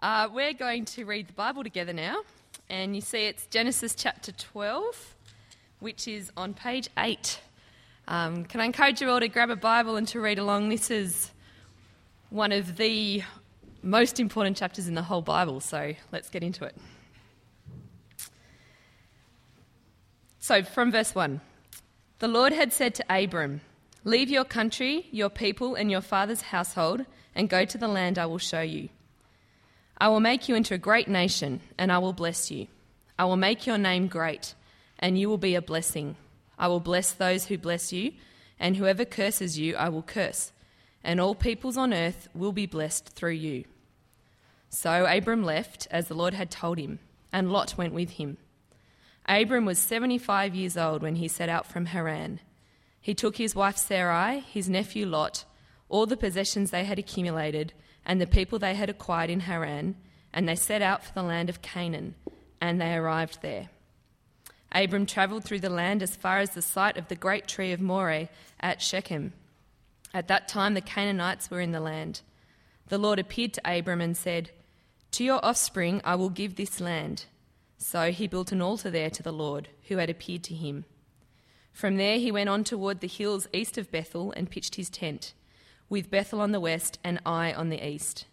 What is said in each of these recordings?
Uh, we're going to read the Bible together now, and you see it's Genesis chapter 12, which is on page 8. Um, can I encourage you all to grab a Bible and to read along? This is one of the most important chapters in the whole Bible, so let's get into it. So, from verse 1 The Lord had said to Abram, Leave your country, your people, and your father's household, and go to the land I will show you. I will make you into a great nation, and I will bless you. I will make your name great, and you will be a blessing. I will bless those who bless you, and whoever curses you, I will curse, and all peoples on earth will be blessed through you. So Abram left, as the Lord had told him, and Lot went with him. Abram was 75 years old when he set out from Haran. He took his wife Sarai, his nephew Lot, all the possessions they had accumulated, and the people they had acquired in Haran, and they set out for the land of Canaan, and they arrived there. Abram travelled through the land as far as the site of the great tree of Moreh at Shechem. At that time, the Canaanites were in the land. The Lord appeared to Abram and said, To your offspring I will give this land. So he built an altar there to the Lord, who had appeared to him. From there he went on toward the hills east of Bethel and pitched his tent with Bethel on the west and Ai on the east.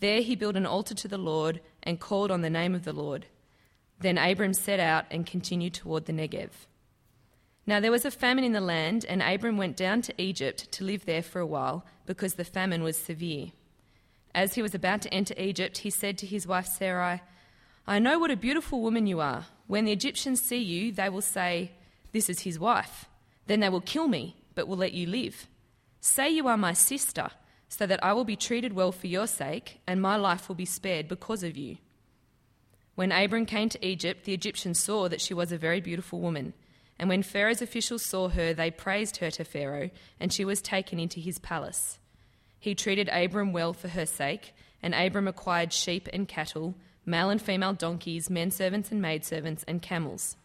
There he built an altar to the Lord and called on the name of the Lord. Then Abram set out and continued toward the Negev. Now there was a famine in the land, and Abram went down to Egypt to live there for a while, because the famine was severe. As he was about to enter Egypt, he said to his wife Sarai, I know what a beautiful woman you are. When the Egyptians see you, they will say, This is his wife. Then they will kill me, but will let you live. Say you are my sister, so that I will be treated well for your sake, and my life will be spared because of you. When Abram came to Egypt, the Egyptians saw that she was a very beautiful woman. And when Pharaoh's officials saw her, they praised her to Pharaoh, and she was taken into his palace. He treated Abram well for her sake, and Abram acquired sheep and cattle, male and female donkeys, men servants and maidservants, and camels.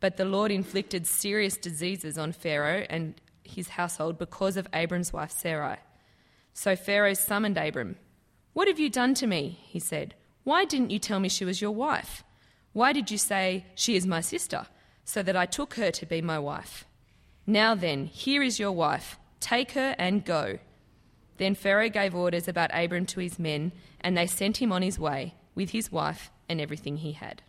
But the Lord inflicted serious diseases on Pharaoh and his household because of Abram's wife Sarai. So Pharaoh summoned Abram. What have you done to me? He said. Why didn't you tell me she was your wife? Why did you say, She is my sister, so that I took her to be my wife? Now then, here is your wife. Take her and go. Then Pharaoh gave orders about Abram to his men, and they sent him on his way with his wife and everything he had.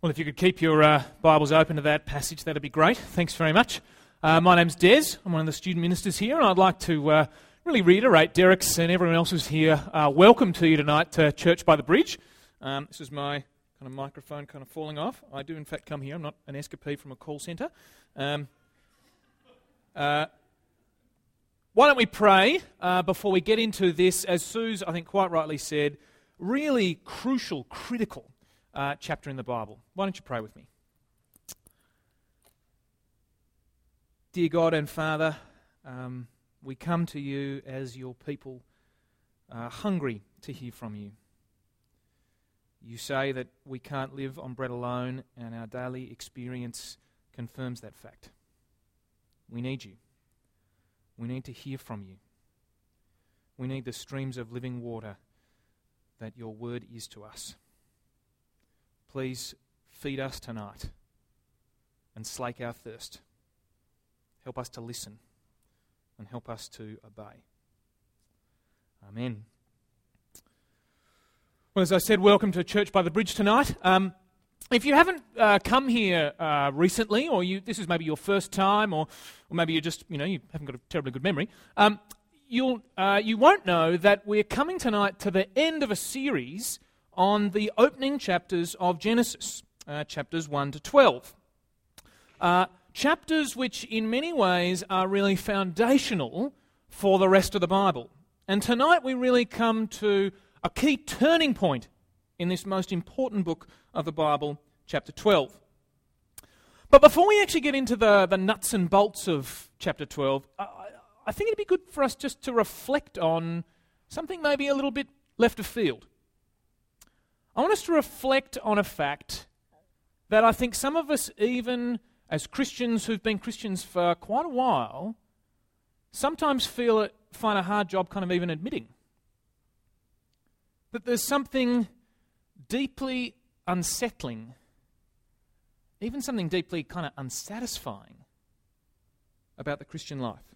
Well, if you could keep your uh, Bibles open to that passage, that'd be great. Thanks very much. Uh, my name's Des. I'm one of the student ministers here, and I'd like to uh, really reiterate Derek's and everyone else who's here. Uh, welcome to you tonight to Church by the Bridge. Um, this is my kind of microphone kind of falling off. I do, in fact, come here. I'm not an escapee from a call centre. Um, uh, why don't we pray uh, before we get into this, as Sue's, I think, quite rightly said, really crucial, critical uh, chapter in the Bible. Why don't you pray with me? Dear God and Father, um, we come to you as your people, uh, hungry to hear from you. You say that we can't live on bread alone, and our daily experience confirms that fact. We need you. We need to hear from you. We need the streams of living water that your word is to us. Please feed us tonight and slake our thirst. Help us to listen and help us to obey. Amen. Well, as I said, welcome to Church by the Bridge tonight. Um, if you haven't uh, come here uh, recently, or you, this is maybe your first time, or, or maybe you just, you know, you haven't got a terribly good memory, um, you'll, uh, you won't know that we're coming tonight to the end of a series on the opening chapters of Genesis, uh, chapters 1 to 12. Uh, chapters which, in many ways, are really foundational for the rest of the Bible. And tonight we really come to a key turning point in this most important book of the Bible, chapter 12. But before we actually get into the, the nuts and bolts of chapter 12, I, I think it'd be good for us just to reflect on something maybe a little bit left of field. I want us to reflect on a fact that I think some of us even as Christians who've been Christians for quite a while, sometimes feel it, find a hard job kind of even admitting that there's something deeply unsettling, even something deeply kind of unsatisfying about the Christian life.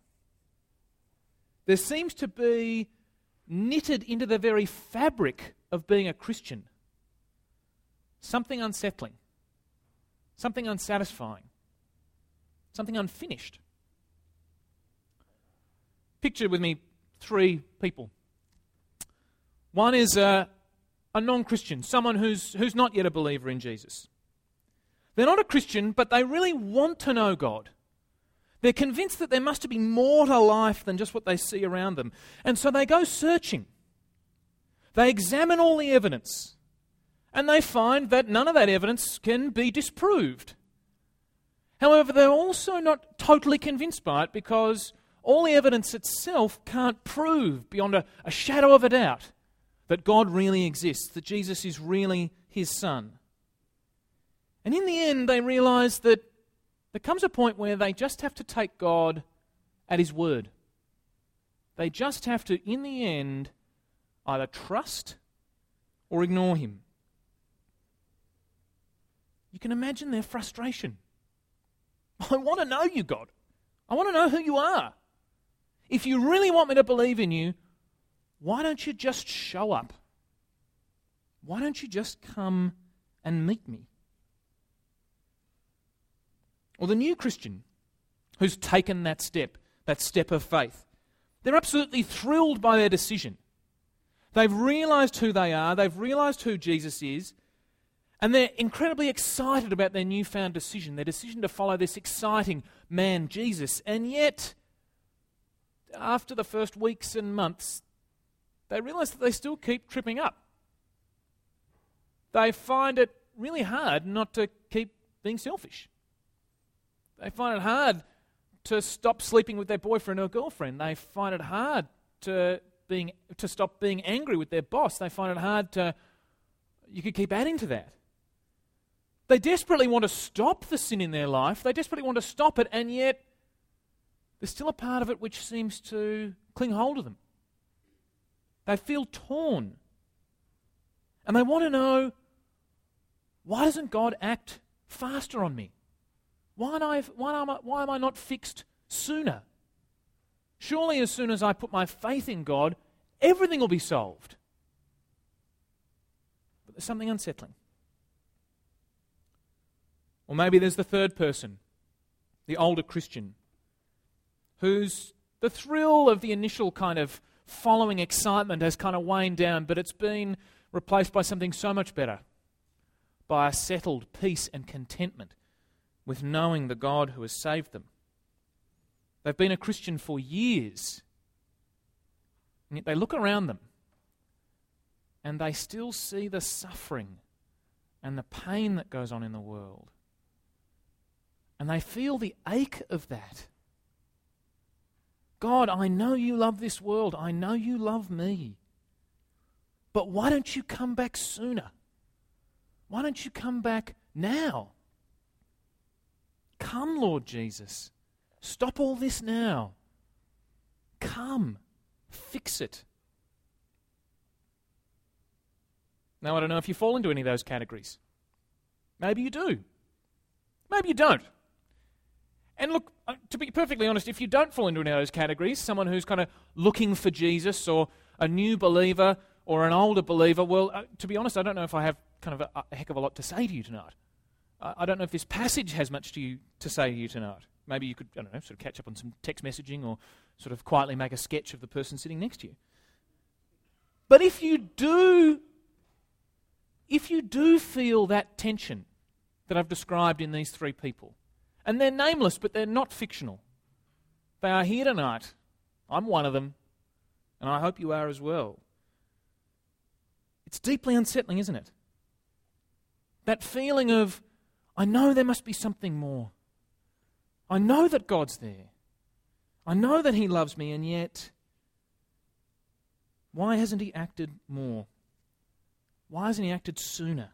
There seems to be knitted into the very fabric of being a Christian something unsettling, something unsatisfying, something unfinished. Picture with me three people. One is a, a non Christian, someone who's, who's not yet a believer in Jesus. They're not a Christian, but they really want to know God. They're convinced that there must be more to life than just what they see around them. And so they go searching. They examine all the evidence. And they find that none of that evidence can be disproved. However, they're also not totally convinced by it because all the evidence itself can't prove beyond a, a shadow of a doubt that God really exists, that Jesus is really his son. And in the end, they realize that there comes a point where they just have to take God at his word. They just have to, in the end, either trust or ignore him. You can imagine their frustration. I want to know you, God. I want to know who you are. If you really want me to believe in you, why don't you just show up? Why don't you just come and meet me? Or the new Christian who's taken that step, that step of faith. They're absolutely thrilled by their decision. They've realized who they are, they've realized who Jesus is, and they're incredibly excited about their newfound decision, their decision to follow this exciting man, Jesus. And yet, after the first weeks and months, they realize that they still keep tripping up. They find it really hard not to keep being selfish. They find it hard to stop sleeping with their boyfriend or girlfriend. They find it hard to being to stop being angry with their boss. They find it hard to you could keep adding to that. They desperately want to stop the sin in their life. They desperately want to stop it, and yet there's still a part of it which seems to cling hold of them. They feel torn. And they want to know why doesn't God act faster on me? Why am I, why am I, why am I not fixed sooner? Surely, as soon as I put my faith in God, everything will be solved. But there's something unsettling. Or maybe there's the third person, the older Christian, who's the thrill of the initial kind of following excitement has kind of waned down, but it's been replaced by something so much better by a settled peace and contentment with knowing the God who has saved them. They've been a Christian for years, and yet they look around them and they still see the suffering and the pain that goes on in the world. And they feel the ache of that. God, I know you love this world. I know you love me. But why don't you come back sooner? Why don't you come back now? Come, Lord Jesus. Stop all this now. Come. Fix it. Now, I don't know if you fall into any of those categories. Maybe you do. Maybe you don't. And look, uh, to be perfectly honest, if you don't fall into any of those categories, someone who's kind of looking for Jesus or a new believer or an older believer, well, uh, to be honest, I don't know if I have kind of a, a heck of a lot to say to you tonight. I, I don't know if this passage has much to you to say to you tonight. Maybe you could, I don't know, sort of catch up on some text messaging or sort of quietly make a sketch of the person sitting next to you. But if you do, if you do feel that tension that I've described in these three people, and they're nameless, but they're not fictional. They are here tonight. I'm one of them, and I hope you are as well. It's deeply unsettling, isn't it? That feeling of, I know there must be something more. I know that God's there. I know that He loves me, and yet, why hasn't He acted more? Why hasn't He acted sooner?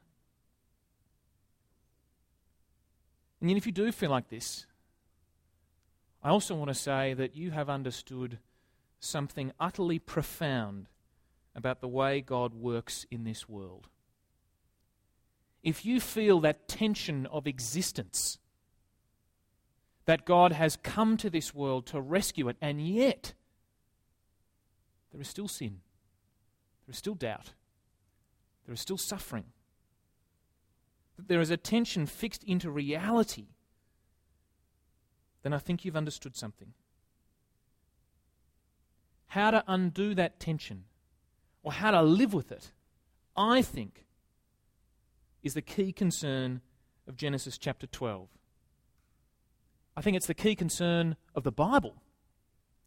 And yet, if you do feel like this, I also want to say that you have understood something utterly profound about the way God works in this world. If you feel that tension of existence, that God has come to this world to rescue it, and yet there is still sin, there is still doubt, there is still suffering, that there is a tension fixed into reality, then I think you've understood something. How to undo that tension or how to live with it, I think, is the key concern of Genesis chapter 12. I think it's the key concern of the Bible.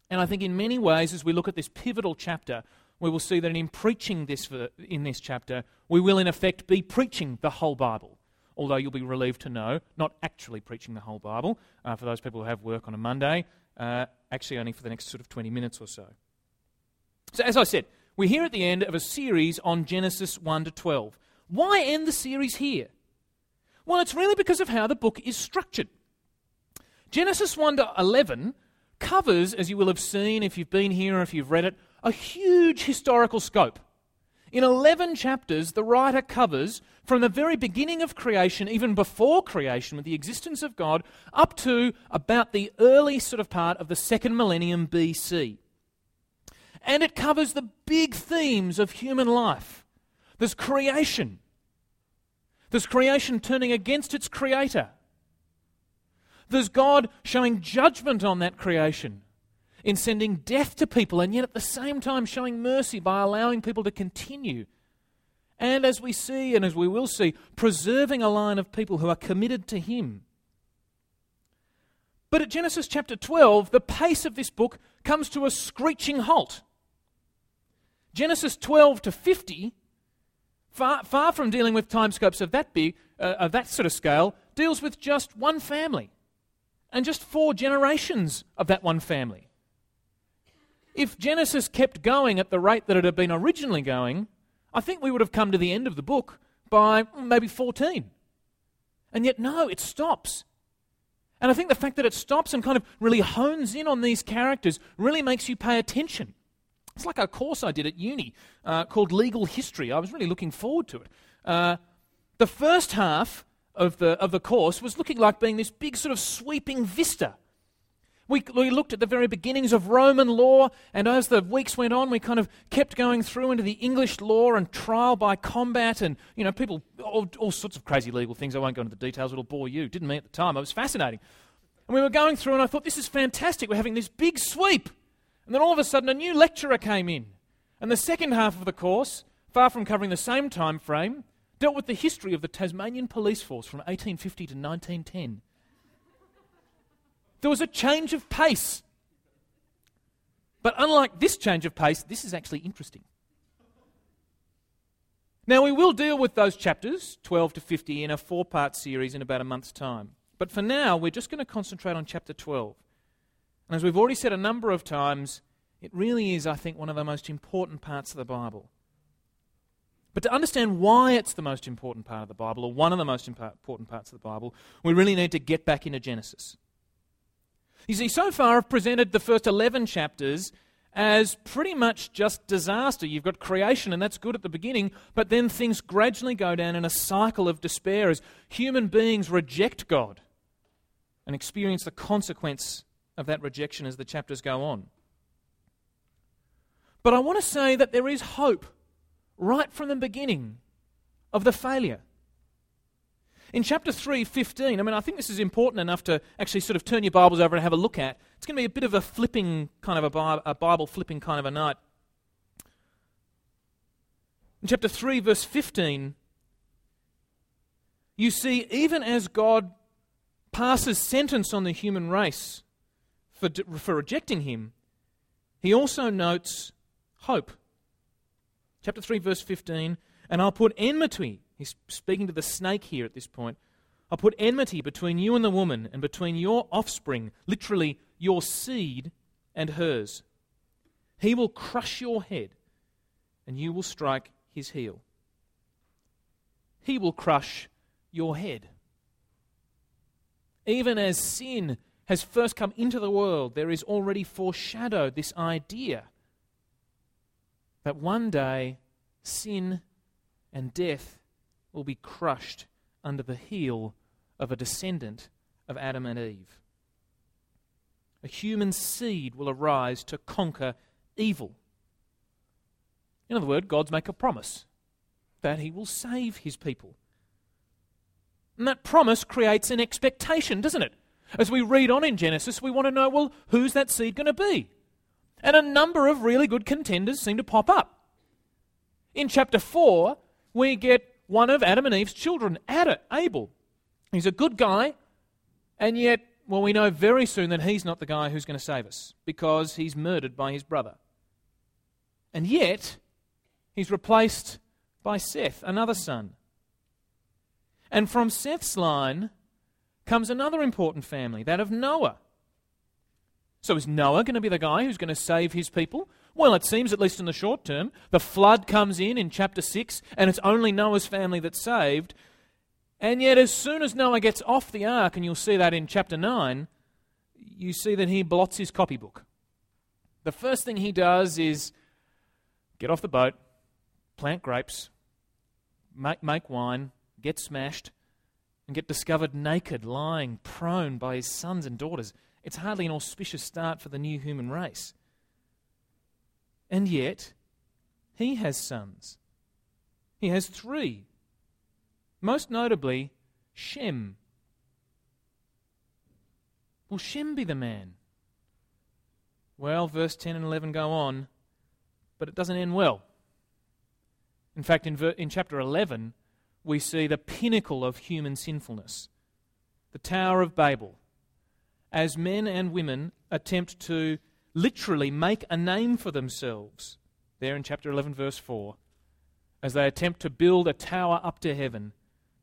And I think in many ways, as we look at this pivotal chapter, we will see that in preaching this in this chapter, we will in effect be preaching the whole Bible. Although you'll be relieved to know, not actually preaching the whole Bible. Uh, for those people who have work on a Monday, uh, actually only for the next sort of 20 minutes or so. So, as I said, we're here at the end of a series on Genesis 1 to 12. Why end the series here? Well, it's really because of how the book is structured. Genesis 1 to 11 covers, as you will have seen if you've been here or if you've read it, a huge historical scope. In 11 chapters, the writer covers from the very beginning of creation, even before creation, with the existence of God, up to about the early sort of part of the second millennium BC. And it covers the big themes of human life. There's creation. There's creation turning against its creator. There's God showing judgment on that creation in sending death to people, and yet at the same time showing mercy by allowing people to continue. And as we see, and as we will see, preserving a line of people who are committed to Him. But at Genesis chapter 12, the pace of this book comes to a screeching halt. Genesis 12 to 50, far, far from dealing with timescopes of that big, uh, of that sort of scale, deals with just one family and just four generations of that one family. If Genesis kept going at the rate that it had been originally going, I think we would have come to the end of the book by maybe 14. And yet, no, it stops. And I think the fact that it stops and kind of really hones in on these characters really makes you pay attention. It's like a course I did at uni uh, called Legal History. I was really looking forward to it. Uh, the first half of the, of the course was looking like being this big sort of sweeping vista. We, we looked at the very beginnings of Roman law, and as the weeks went on, we kind of kept going through into the English law and trial by combat, and you know, people, all, all sorts of crazy legal things. I won't go into the details; it'll bore you. Didn't me at the time. It was fascinating, and we were going through, and I thought, this is fantastic. We're having this big sweep. And then all of a sudden, a new lecturer came in. And the second half of the course, far from covering the same time frame, dealt with the history of the Tasmanian Police Force from 1850 to 1910. There was a change of pace. But unlike this change of pace, this is actually interesting. Now, we will deal with those chapters, 12 to 50, in a four part series in about a month's time. But for now, we're just going to concentrate on chapter 12. And as we've already said a number of times, it really is, I think, one of the most important parts of the Bible. But to understand why it's the most important part of the Bible, or one of the most important parts of the Bible, we really need to get back into Genesis. You see, so far I've presented the first 11 chapters as pretty much just disaster. You've got creation, and that's good at the beginning, but then things gradually go down in a cycle of despair as human beings reject God and experience the consequence of that rejection as the chapters go on. But I want to say that there is hope right from the beginning of the failure. In chapter 3, 15, I mean, I think this is important enough to actually sort of turn your Bibles over and have a look at. It's going to be a bit of a flipping kind of a, a Bible flipping kind of a night. In chapter 3, verse 15, you see, even as God passes sentence on the human race for, for rejecting him, he also notes hope. Chapter 3, verse 15 And I'll put enmity, he's speaking to the snake here at this point. I'll put enmity between you and the woman, and between your offspring, literally your seed, and hers. He will crush your head, and you will strike his heel. He will crush your head. Even as sin has first come into the world, there is already foreshadowed this idea that one day sin and death will be crushed under the heel of a descendant of Adam and Eve. A human seed will arise to conquer evil. In other words, God's make a promise that he will save his people. And that promise creates an expectation, doesn't it? As we read on in Genesis, we want to know well, who's that seed going to be? And a number of really good contenders seem to pop up. In chapter 4, we get one of Adam and Eve's children, Abel. He's a good guy, and yet, well, we know very soon that he's not the guy who's going to save us because he's murdered by his brother. And yet, he's replaced by Seth, another son. And from Seth's line comes another important family, that of Noah. So is Noah going to be the guy who's going to save his people? Well, it seems, at least in the short term, the flood comes in in chapter 6, and it's only Noah's family that's saved. And yet, as soon as Noah gets off the ark, and you'll see that in chapter 9, you see that he blots his copybook. The first thing he does is get off the boat, plant grapes, make, make wine, get smashed, and get discovered naked, lying prone by his sons and daughters. It's hardly an auspicious start for the new human race. And yet, he has sons. He has three. Most notably, Shem. Will Shem be the man? Well, verse 10 and 11 go on, but it doesn't end well. In fact, in, ver- in chapter 11, we see the pinnacle of human sinfulness the Tower of Babel, as men and women attempt to literally make a name for themselves, there in chapter 11, verse 4, as they attempt to build a tower up to heaven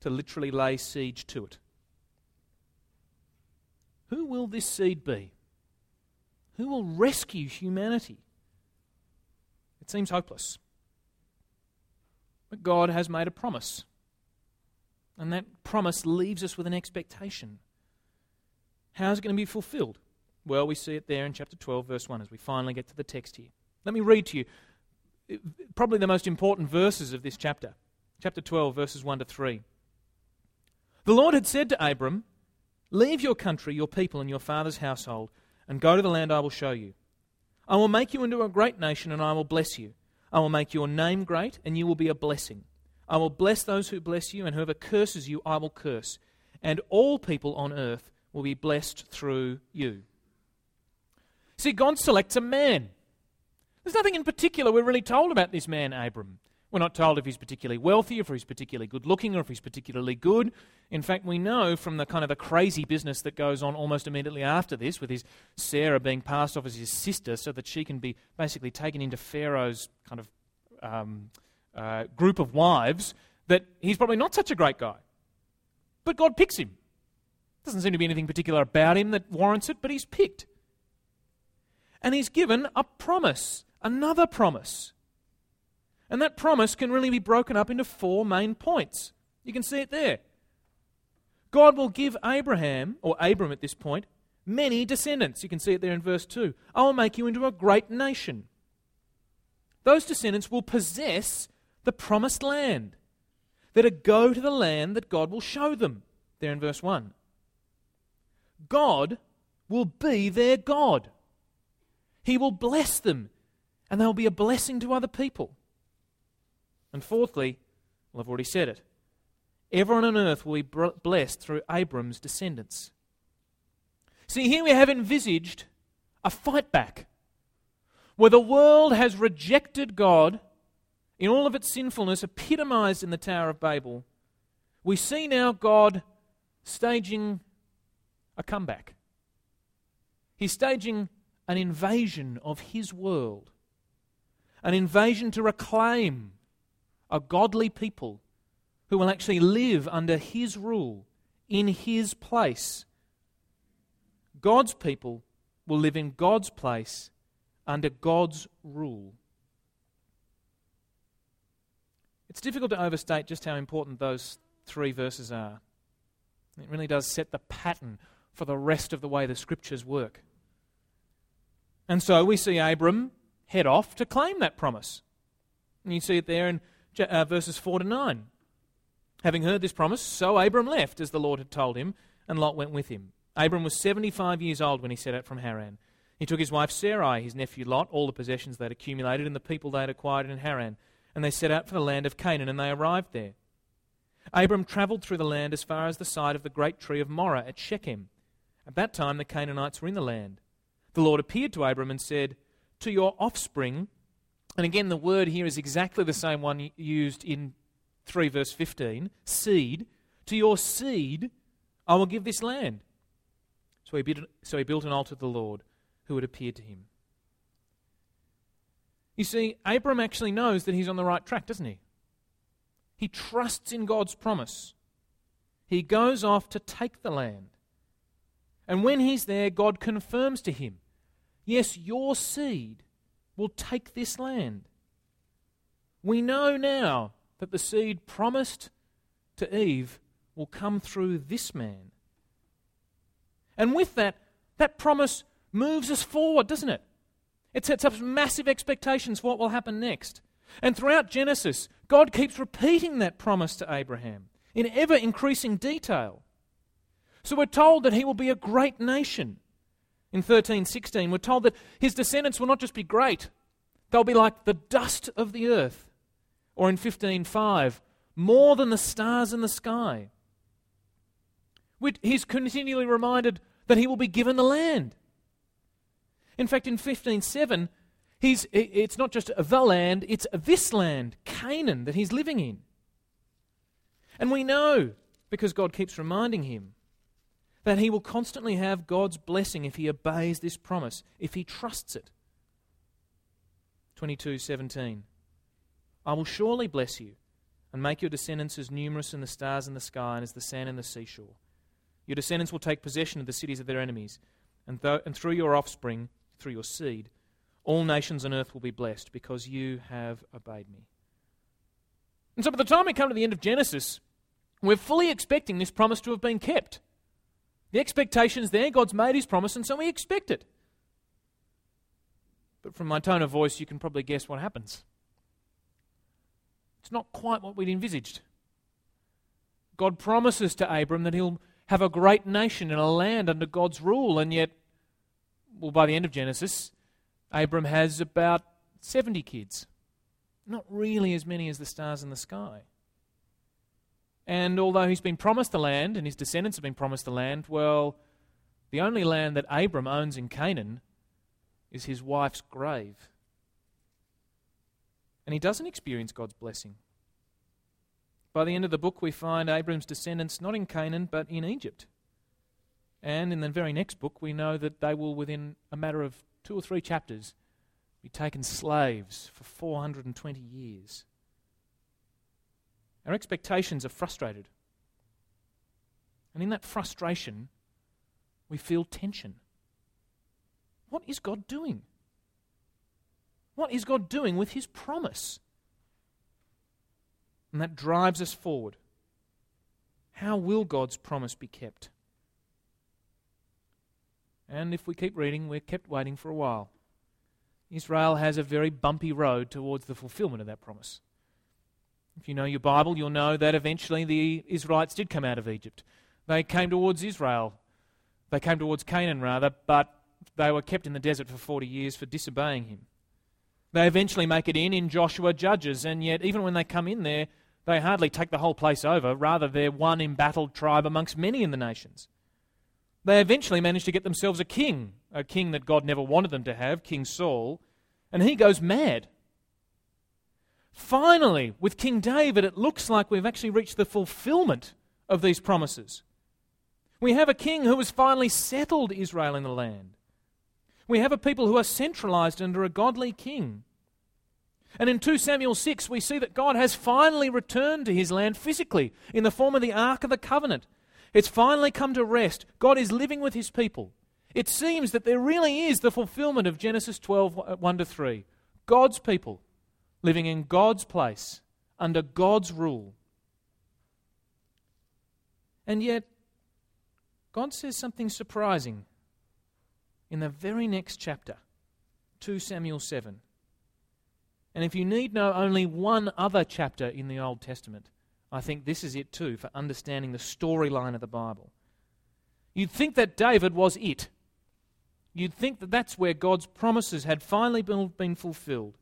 to literally lay siege to it. Who will this seed be? Who will rescue humanity? It seems hopeless. But God has made a promise. And that promise leaves us with an expectation. How is it going to be fulfilled? Well, we see it there in chapter 12, verse 1, as we finally get to the text here. Let me read to you uh, probably the most important verses of this chapter. Chapter 12, verses 1 to 3. The Lord had said to Abram, Leave your country, your people, and your father's household, and go to the land I will show you. I will make you into a great nation, and I will bless you. I will make your name great, and you will be a blessing. I will bless those who bless you, and whoever curses you, I will curse. And all people on earth will be blessed through you. See, God selects a man. There's nothing in particular we're really told about this man, Abram. We're not told if he's particularly wealthy, or if he's particularly good looking, or if he's particularly good. In fact, we know from the kind of the crazy business that goes on almost immediately after this, with his Sarah being passed off as his sister so that she can be basically taken into Pharaoh's kind of um, uh, group of wives, that he's probably not such a great guy. But God picks him. Doesn't seem to be anything particular about him that warrants it, but he's picked. And he's given a promise, another promise. And that promise can really be broken up into four main points. You can see it there. God will give Abraham, or Abram at this point, many descendants. You can see it there in verse 2. I will make you into a great nation. Those descendants will possess the promised land. They're to go to the land that God will show them. There in verse 1. God will be their God. He will bless them, and they'll be a blessing to other people. And fourthly, well, I've already said it, everyone on earth will be blessed through Abram's descendants. See, here we have envisaged a fight back where the world has rejected God in all of its sinfulness, epitomized in the Tower of Babel. We see now God staging a comeback. He's staging an invasion of his world, an invasion to reclaim a godly people who will actually live under his rule in his place. God's people will live in God's place under God's rule. It's difficult to overstate just how important those three verses are. It really does set the pattern for the rest of the way the scriptures work. And so we see Abram head off to claim that promise. And you see it there in uh, verses 4 to 9. Having heard this promise, so Abram left as the Lord had told him, and Lot went with him. Abram was 75 years old when he set out from Haran. He took his wife Sarai, his nephew Lot, all the possessions they had accumulated, and the people they had acquired in Haran, and they set out for the land of Canaan, and they arrived there. Abram travelled through the land as far as the site of the great tree of Moreh at Shechem. At that time, the Canaanites were in the land. The Lord appeared to Abram and said, To your offspring, and again, the word here is exactly the same one used in 3 verse 15 seed, to your seed I will give this land. So he, built, so he built an altar to the Lord who had appeared to him. You see, Abram actually knows that he's on the right track, doesn't he? He trusts in God's promise. He goes off to take the land. And when he's there, God confirms to him, Yes, your seed will take this land. We know now that the seed promised to Eve will come through this man. And with that, that promise moves us forward, doesn't it? It sets up massive expectations for what will happen next. And throughout Genesis, God keeps repeating that promise to Abraham in ever increasing detail. So we're told that he will be a great nation. In 1316, we're told that his descendants will not just be great, they'll be like the dust of the earth. Or in 15:5, more than the stars in the sky. He's continually reminded that he will be given the land. In fact, in 15:7, he's it's not just the land, it's this land, Canaan, that he's living in. And we know because God keeps reminding him that he will constantly have God's blessing if he obeys this promise, if he trusts it. 22:17 I will surely bless you and make your descendants as numerous as the stars in the sky and as the sand in the seashore. Your descendants will take possession of the cities of their enemies, and, and through your offspring, through your seed, all nations on earth will be blessed because you have obeyed me. And so by the time we come to the end of Genesis, we're fully expecting this promise to have been kept. The expectation's there, God's made his promise, and so we expect it. But from my tone of voice, you can probably guess what happens. It's not quite what we'd envisaged. God promises to Abram that he'll have a great nation and a land under God's rule, and yet, well, by the end of Genesis, Abram has about 70 kids. Not really as many as the stars in the sky. And although he's been promised the land and his descendants have been promised the land, well, the only land that Abram owns in Canaan is his wife's grave. And he doesn't experience God's blessing. By the end of the book, we find Abram's descendants not in Canaan, but in Egypt. And in the very next book, we know that they will, within a matter of two or three chapters, be taken slaves for 420 years. Our expectations are frustrated. And in that frustration, we feel tension. What is God doing? What is God doing with His promise? And that drives us forward. How will God's promise be kept? And if we keep reading, we're kept waiting for a while. Israel has a very bumpy road towards the fulfillment of that promise. If you know your Bible, you'll know that eventually the Israelites did come out of Egypt. They came towards Israel. They came towards Canaan, rather, but they were kept in the desert for 40 years for disobeying him. They eventually make it in in Joshua Judges, and yet, even when they come in there, they hardly take the whole place over. Rather, they're one embattled tribe amongst many in the nations. They eventually manage to get themselves a king, a king that God never wanted them to have, King Saul, and he goes mad. Finally, with King David, it looks like we've actually reached the fulfillment of these promises. We have a king who has finally settled Israel in the land. We have a people who are centralized under a godly king. And in 2 Samuel 6, we see that God has finally returned to his land physically in the form of the Ark of the Covenant. It's finally come to rest. God is living with his people. It seems that there really is the fulfillment of Genesis 12 uh, 1 to 3. God's people living in God's place, under God's rule. And yet, God says something surprising in the very next chapter, 2 Samuel 7. And if you need know only one other chapter in the Old Testament, I think this is it too for understanding the storyline of the Bible. You'd think that David was it. You'd think that that's where God's promises had finally been, been fulfilled.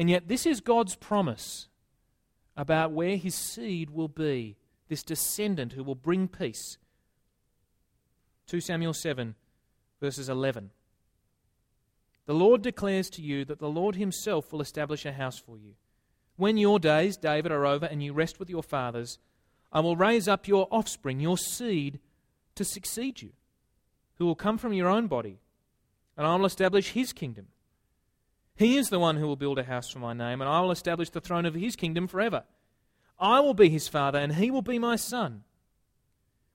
And yet, this is God's promise about where his seed will be, this descendant who will bring peace. 2 Samuel 7, verses 11. The Lord declares to you that the Lord himself will establish a house for you. When your days, David, are over and you rest with your fathers, I will raise up your offspring, your seed, to succeed you, who will come from your own body, and I will establish his kingdom. He is the one who will build a house for my name, and I will establish the throne of his kingdom forever. I will be his father, and he will be my son.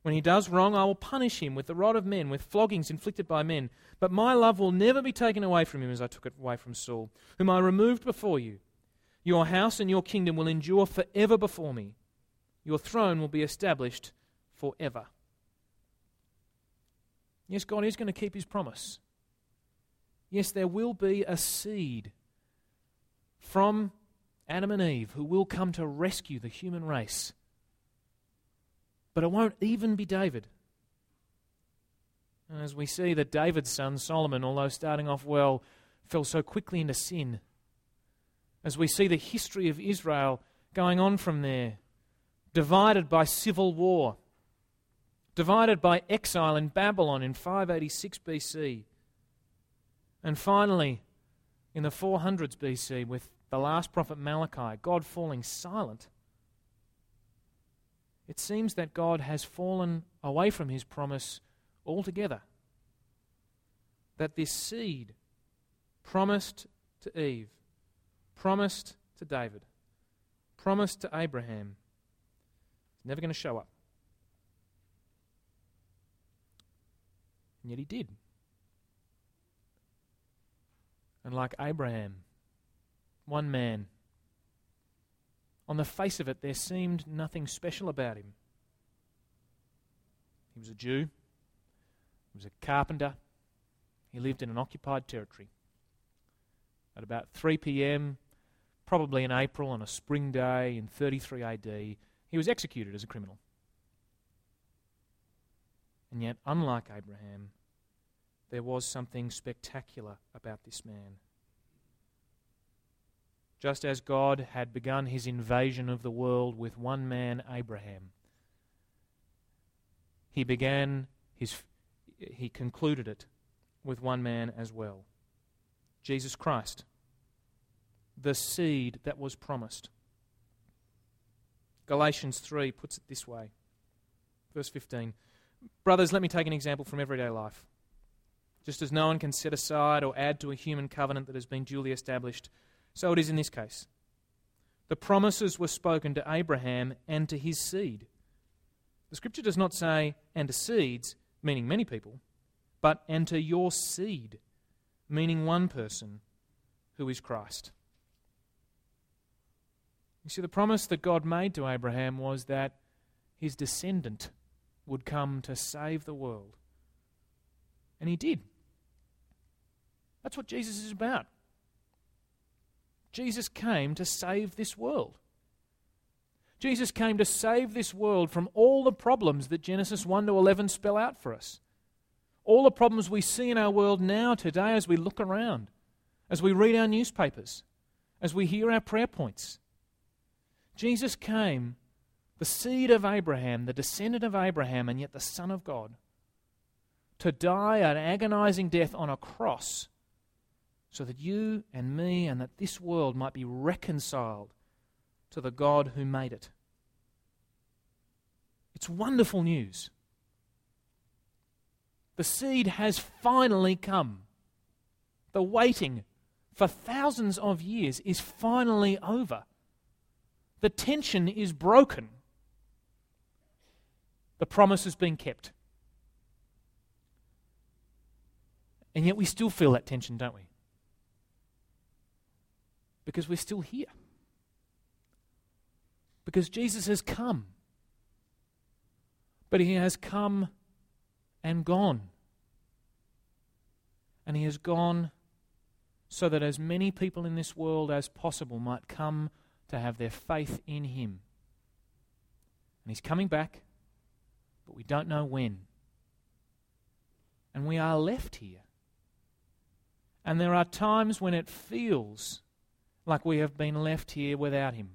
When he does wrong, I will punish him with the rod of men, with floggings inflicted by men. But my love will never be taken away from him as I took it away from Saul, whom I removed before you. Your house and your kingdom will endure forever before me. Your throne will be established forever. Yes, God is going to keep his promise. Yes, there will be a seed from Adam and Eve who will come to rescue the human race. But it won't even be David. And as we see that David's son Solomon, although starting off well, fell so quickly into sin. As we see the history of Israel going on from there, divided by civil war, divided by exile in Babylon in 586 BC, and finally, in the 400s BC, with the last prophet Malachi, God falling silent. It seems that God has fallen away from his promise altogether. That this seed promised to Eve, promised to David, promised to Abraham, is never going to show up. And yet he did. And like Abraham, one man, on the face of it, there seemed nothing special about him. He was a Jew, he was a carpenter, he lived in an occupied territory. At about 3 p.m., probably in April on a spring day in 33 AD, he was executed as a criminal. And yet, unlike Abraham, there was something spectacular about this man. Just as God had begun his invasion of the world with one man, Abraham, he began his, he concluded it with one man as well Jesus Christ, the seed that was promised. Galatians 3 puts it this way. Verse 15. Brothers, let me take an example from everyday life. Just as no one can set aside or add to a human covenant that has been duly established, so it is in this case. The promises were spoken to Abraham and to his seed. The scripture does not say, and to seeds, meaning many people, but and to your seed, meaning one person, who is Christ. You see, the promise that God made to Abraham was that his descendant would come to save the world. And he did. That's what Jesus is about. Jesus came to save this world. Jesus came to save this world from all the problems that Genesis 1 to 11 spell out for us. All the problems we see in our world now, today, as we look around, as we read our newspapers, as we hear our prayer points. Jesus came, the seed of Abraham, the descendant of Abraham, and yet the Son of God, to die an agonizing death on a cross so that you and me and that this world might be reconciled to the God who made it. It's wonderful news. The seed has finally come. The waiting for thousands of years is finally over. The tension is broken. The promise has been kept. And yet we still feel that tension, don't we? Because we're still here. Because Jesus has come. But he has come and gone. And he has gone so that as many people in this world as possible might come to have their faith in him. And he's coming back, but we don't know when. And we are left here. And there are times when it feels like we have been left here without him.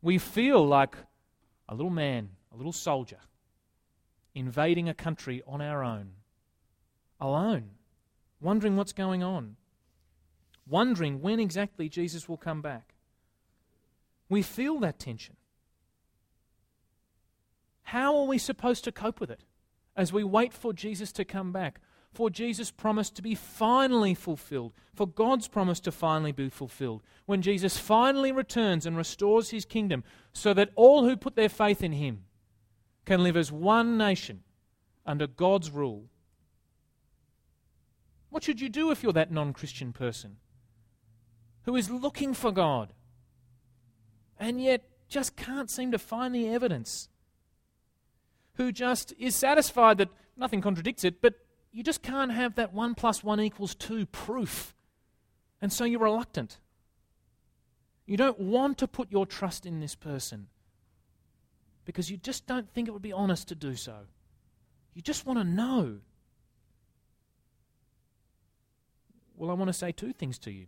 We feel like a little man, a little soldier, invading a country on our own, alone, wondering what's going on, wondering when exactly Jesus will come back. We feel that tension. How are we supposed to cope with it as we wait for Jesus to come back? For Jesus' promise to be finally fulfilled, for God's promise to finally be fulfilled, when Jesus finally returns and restores his kingdom, so that all who put their faith in him can live as one nation under God's rule. What should you do if you're that non Christian person who is looking for God and yet just can't seem to find the evidence? Who just is satisfied that nothing contradicts it, but you just can't have that 1 plus 1 equals 2 proof. And so you're reluctant. You don't want to put your trust in this person because you just don't think it would be honest to do so. You just want to know. Well, I want to say two things to you.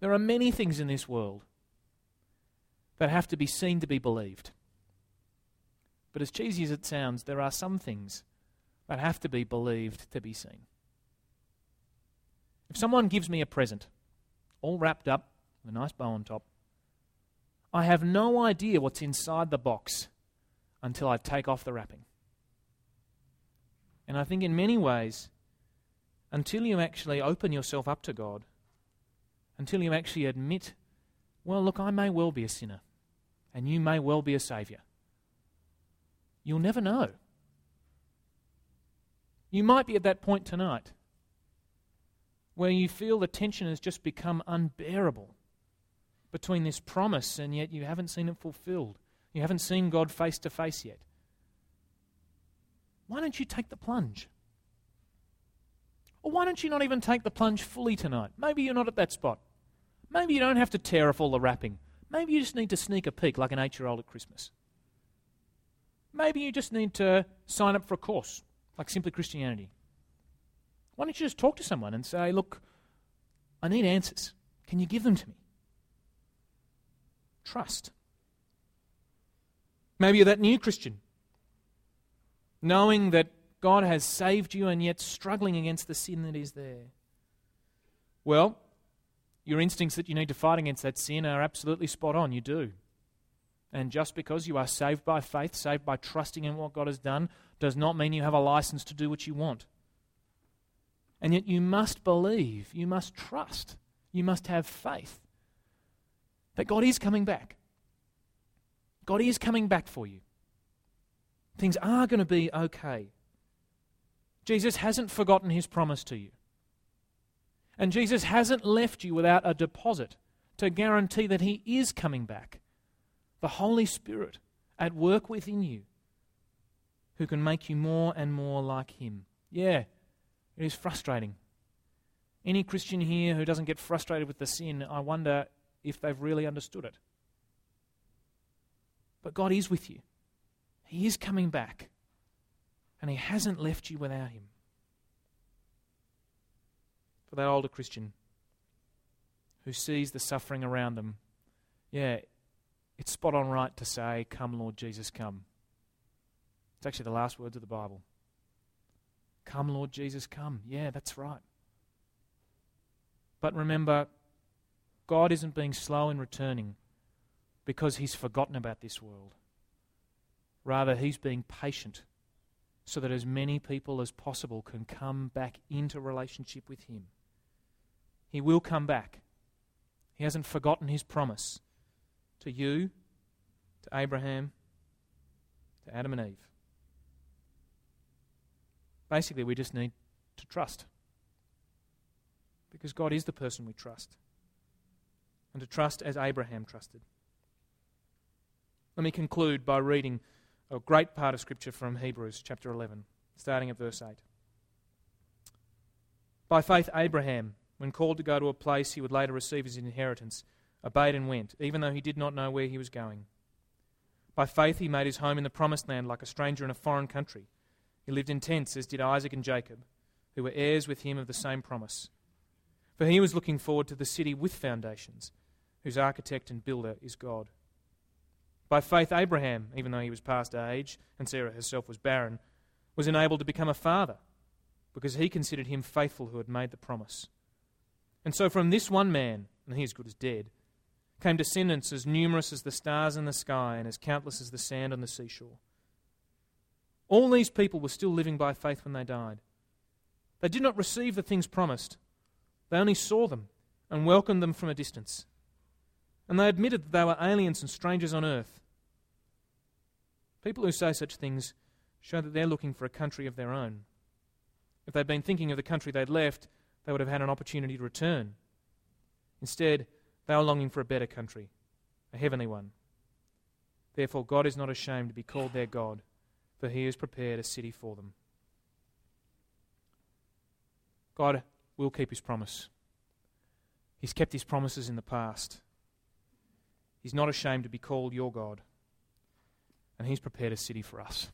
There are many things in this world that have to be seen to be believed. But as cheesy as it sounds, there are some things that have to be believed to be seen. If someone gives me a present, all wrapped up with a nice bow on top, I have no idea what's inside the box until I take off the wrapping. And I think in many ways, until you actually open yourself up to God, until you actually admit, well, look, I may well be a sinner, and you may well be a Saviour, you'll never know. You might be at that point tonight where you feel the tension has just become unbearable between this promise and yet you haven't seen it fulfilled. You haven't seen God face to face yet. Why don't you take the plunge? Or why don't you not even take the plunge fully tonight? Maybe you're not at that spot. Maybe you don't have to tear off all the wrapping. Maybe you just need to sneak a peek like an eight year old at Christmas. Maybe you just need to sign up for a course like Simply Christianity. Why don't you just talk to someone and say, Look, I need answers. Can you give them to me? Trust. Maybe you're that new Christian, knowing that God has saved you and yet struggling against the sin that is there. Well, your instincts that you need to fight against that sin are absolutely spot on. You do. And just because you are saved by faith, saved by trusting in what God has done, does not mean you have a license to do what you want. And yet you must believe, you must trust, you must have faith that God is coming back. God is coming back for you. Things are going to be okay. Jesus hasn't forgotten his promise to you. And Jesus hasn't left you without a deposit to guarantee that he is coming back. The Holy Spirit at work within you who can make you more and more like him. Yeah, it is frustrating. Any Christian here who doesn't get frustrated with the sin, I wonder if they've really understood it. But God is with you. He is coming back. And He hasn't left you without Him. For that older Christian who sees the suffering around them, yeah, it's spot on right to say, Come, Lord Jesus, come. It's actually the last words of the Bible. Come, Lord Jesus, come. Yeah, that's right. But remember, God isn't being slow in returning because he's forgotten about this world. Rather, he's being patient so that as many people as possible can come back into relationship with him. He will come back. He hasn't forgotten his promise to you, to Abraham, to Adam and Eve. Basically, we just need to trust. Because God is the person we trust. And to trust as Abraham trusted. Let me conclude by reading a great part of Scripture from Hebrews chapter 11, starting at verse 8. By faith, Abraham, when called to go to a place he would later receive his inheritance, obeyed and went, even though he did not know where he was going. By faith, he made his home in the promised land like a stranger in a foreign country. He lived in tents, as did Isaac and Jacob, who were heirs with him of the same promise. For he was looking forward to the city with foundations, whose architect and builder is God. By faith, Abraham, even though he was past age and Sarah herself was barren, was enabled to become a father because he considered him faithful who had made the promise. And so from this one man, and he is good as dead, came descendants as numerous as the stars in the sky and as countless as the sand on the seashore. All these people were still living by faith when they died. They did not receive the things promised, they only saw them and welcomed them from a distance. And they admitted that they were aliens and strangers on earth. People who say such things show that they're looking for a country of their own. If they'd been thinking of the country they'd left, they would have had an opportunity to return. Instead, they are longing for a better country, a heavenly one. Therefore, God is not ashamed to be called their God, for he has prepared a city for them. God will keep his promise. He's kept his promises in the past. He's not ashamed to be called your God, and he's prepared a city for us.